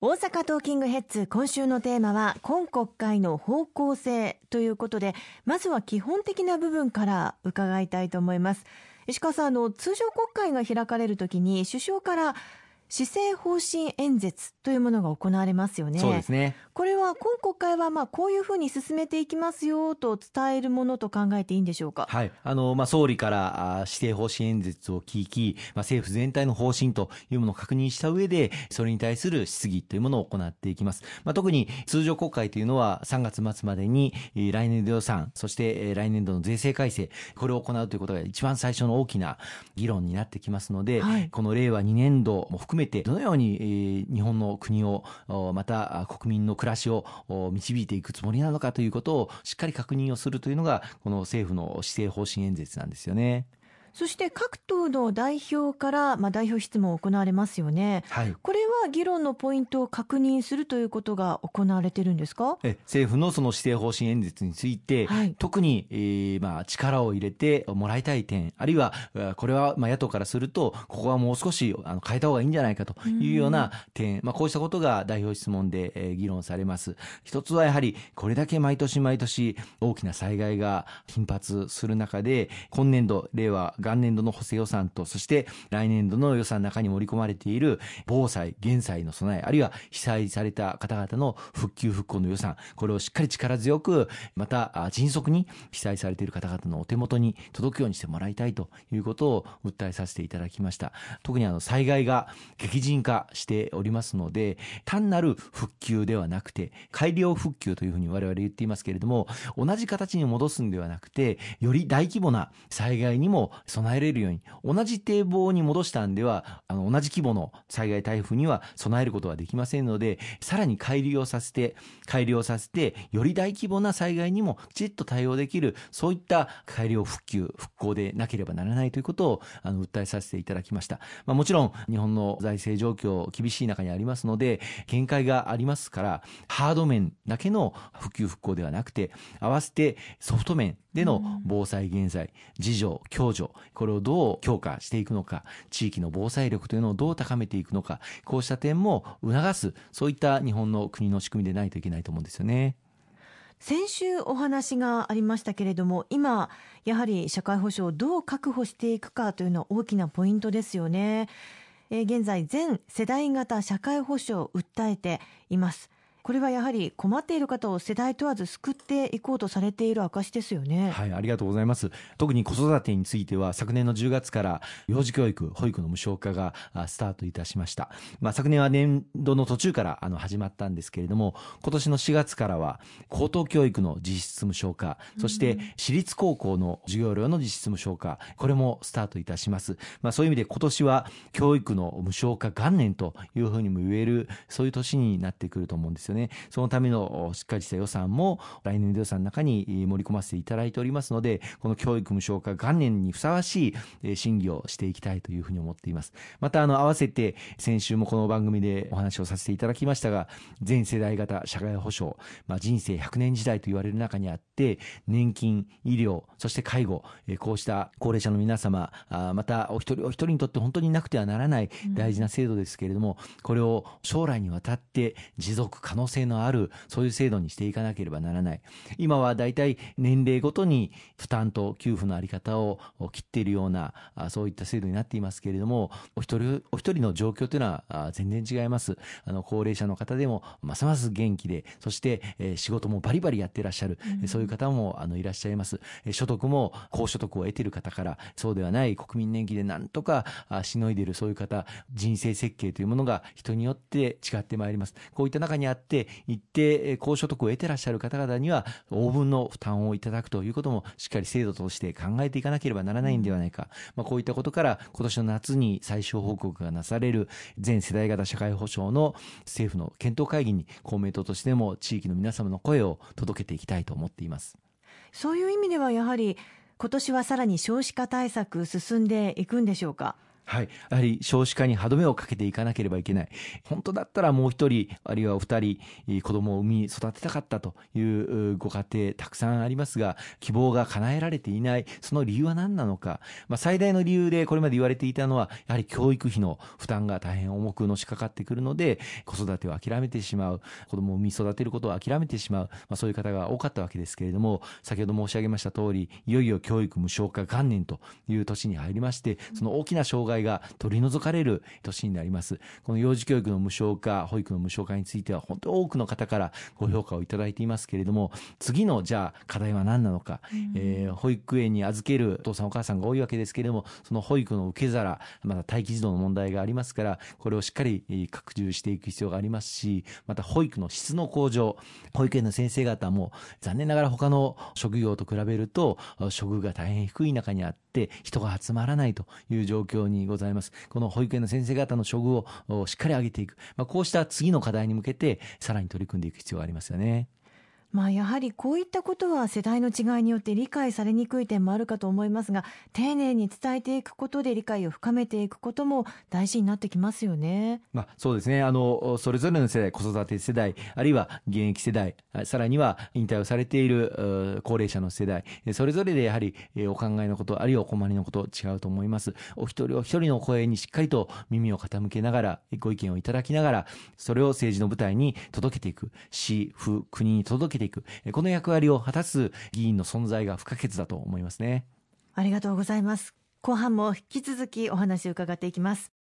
大阪トーキングヘッズ今週のテーマは今国会の方向性ということでまずは基本的な部分から伺いたいと思います。石川さんあの通常国会が開かれるときに首相から施政方針演説というものが行われますよね。そうですね。これは今国会はまあこういうふうに進めていきますよと伝えるものと考えていいんでしょうか？はい。あの、まあ、総理から施政方針演説を聞き、まあ、政府全体の方針というものを確認した上で、それに対する質疑というものを行っていきます。まあ、特に通常国会というのは3月末までに来年度予算、そして来年度の税制改正、これを行うということが一番最初の大きな議論になってきますので、はい、この令和2年度も含めめてどのように日本の国をまた国民の暮らしを導いていくつもりなのかということをしっかり確認をするというのがこの政府の施政方針演説なんですよね。そして各党の代表から、まあ、代表質問を行われますよね、はい、これは議論のポイントを確認するということが行われてるんですか？え政府のその施政方針演説について、はい、特に、えーまあ、力を入れてもらいたい点、あるいはこれはまあ野党からすると、ここはもう少しあの変えた方がいいんじゃないかというような点、まあ、こうしたことが代表質問で、えー、議論されます。一つはやはり、これだけ毎年毎年大きな災害が頻発する中で、今年度、令和元年度の補正予算と、そして来年度の予算の中に盛り込まれている防災、減災の備え、あるいは被災された方々の復旧復興の予算、これをしっかり力強く、また迅速に被災されている方々のお手元に届くようにしてもらいたいということを訴えさせていただきました。特にあの災害が激甚化しておりますので、単なる復旧ではなくて、改良復旧というふうに我々言っていますけれども、同じ形に戻すんではなくて、より大規模な災害にも備えれるように、同じ堤防に戻したんでは、あの、同じ規模の災害台風には備えることはできませんので、さらに改良させて、改良させて、より大規模な災害にもきちっと対応できる、そういった改良復旧、復興でなければならないということを、あの、訴えさせていただきました。まあ、もちろん、日本の財政状況、厳しい中にありますので、限界がありますから、ハード面だけの復旧復興ではなくて、合わせてソフト面での防災減災、自助、共助、これをどう強化していくのか、地域の防災力というのをどう高めていくのか、こうした点も促す、そういった日本の国の仕組みでないといけないと思うんですよね。先週お話がありましたけれども今やはり社会保障をどう確保していくかというのは大きなポイントですよね。え現在全世代型社会保障を訴えています。これはやはり困っている方を世代問わず救っていこうとされている証ですよね。はい、ありがとうございます。特に子育てについては昨年の10月から幼児教育、保育の無償化がスタートいたしました。まあ、昨年は年度の途中からあの始まったんですけれども、今年の4月からは高等教育の実質無償化、そして私立高校の授業料の実質無償化、これもスタートいたします。まあ、そういう意味で今年は教育の無償化元年というふうにも言える、そういう年になってくると思うんですよね。ね。そのためのしっかりした予算も来年度予算の中に盛り込ませていただいておりますので、この教育無償化元年にふさわしい審議をしていきたいというふうに思っています。また、あの、合わせて先週もこの番組でお話をさせていただきましたが、全世代型社会保障、まあ、人生100年時代と言われる中にあって、年金、医療、そして介護、こうした高齢者の皆様、またお一人お一人にとって本当になくてはならない大事な制度ですけれども、これを将来にわたって持続可能性のある、そういう制度にしていかなければならない。今は大体年齢ごとに負担と給付のあり方を切っているような、そういった制度になっていますけれども、お一人お一人の状況というのは全然違います。あの、高齢者の方でも、ますます元気で、そして、え仕事もバリバリやってらっしゃる、うん、そういう方もあのいらっしゃいます。所得も高所得を得ている方から、そうではない国民年金でなんとかしのいでいるそういう方、人生設計というものが人によって違ってまいります。こういった中にあって、って一定高所得を得てらっしゃる方々には、応分の負担をいただくということも、しっかり制度として考えていかなければならないんではないか。まあ、こういったことから、今年の夏に最終報告がなされる、全世代型社会保障の政府の検討会議に、公明党としても地域の皆様の声を届けていきたいと思っています。そういう意味では、やはり、今年はさらに少子化対策進んでいくんでしょうか？はい。やはり少子化に歯止めをかけていかなければいけない。本当だったらもう一人、あるいはお二人、子供を産み育てたかったというご家庭たくさんありますが、希望が叶えられていない、その理由は何なのか。まあ、最大の理由でこれまで言われていたのは、やはり教育費の負担が大変重くのしかかってくるので、子育てを諦めてしまう、子供を産み育てることを諦めてしまう、まあ、そういう方が多かったわけですけれども、先ほど申し上げました通り、いよいよ教育無償化元年という年に入りまして、その大きな障害が取り除かれる年になります。この幼児教育の無償化、保育の無償化については、本当に多くの方からご評価をいただいていますけれども、次のじゃあ課題は何なのか、うん、えー、保育園に預けるお父さんお母さんが多いわけですけれども、その保育の受け皿、また待機児童の問題がありますから、これをしっかり拡充していく必要がありますし、また保育の質の向上、保育園の先生方も残念ながら他の職業と比べると、処遇が大変低い中にあって、人が集まらないという状況にございます。この保育園の先生方の処遇をしっかり上げていく。まあ、こうした次の課題に向けて、さらに取り組んでいく必要がありますよね。まあ、やはりこういったことは世代の違いによって理解されにくい点もあるかと思いますが丁寧に伝えていくことで理解を深めていくことも大事になってきますよね。まあ、そうですねあのそれぞれの世代子育て世代あるいは現役世代さらには引退をされている高齢者の世代それぞれでやはりお考えのことあるいはお困りのこと違うと思います。お一人お一人の声にしっかりと耳を傾けながらご意見をいただきながらそれを政治の舞台に届けていく市府国に届けけていく、この役割を果たす議員の存在が不可欠だと思いますね。ありがとうございます。後半も引き続きお話を伺っていきます。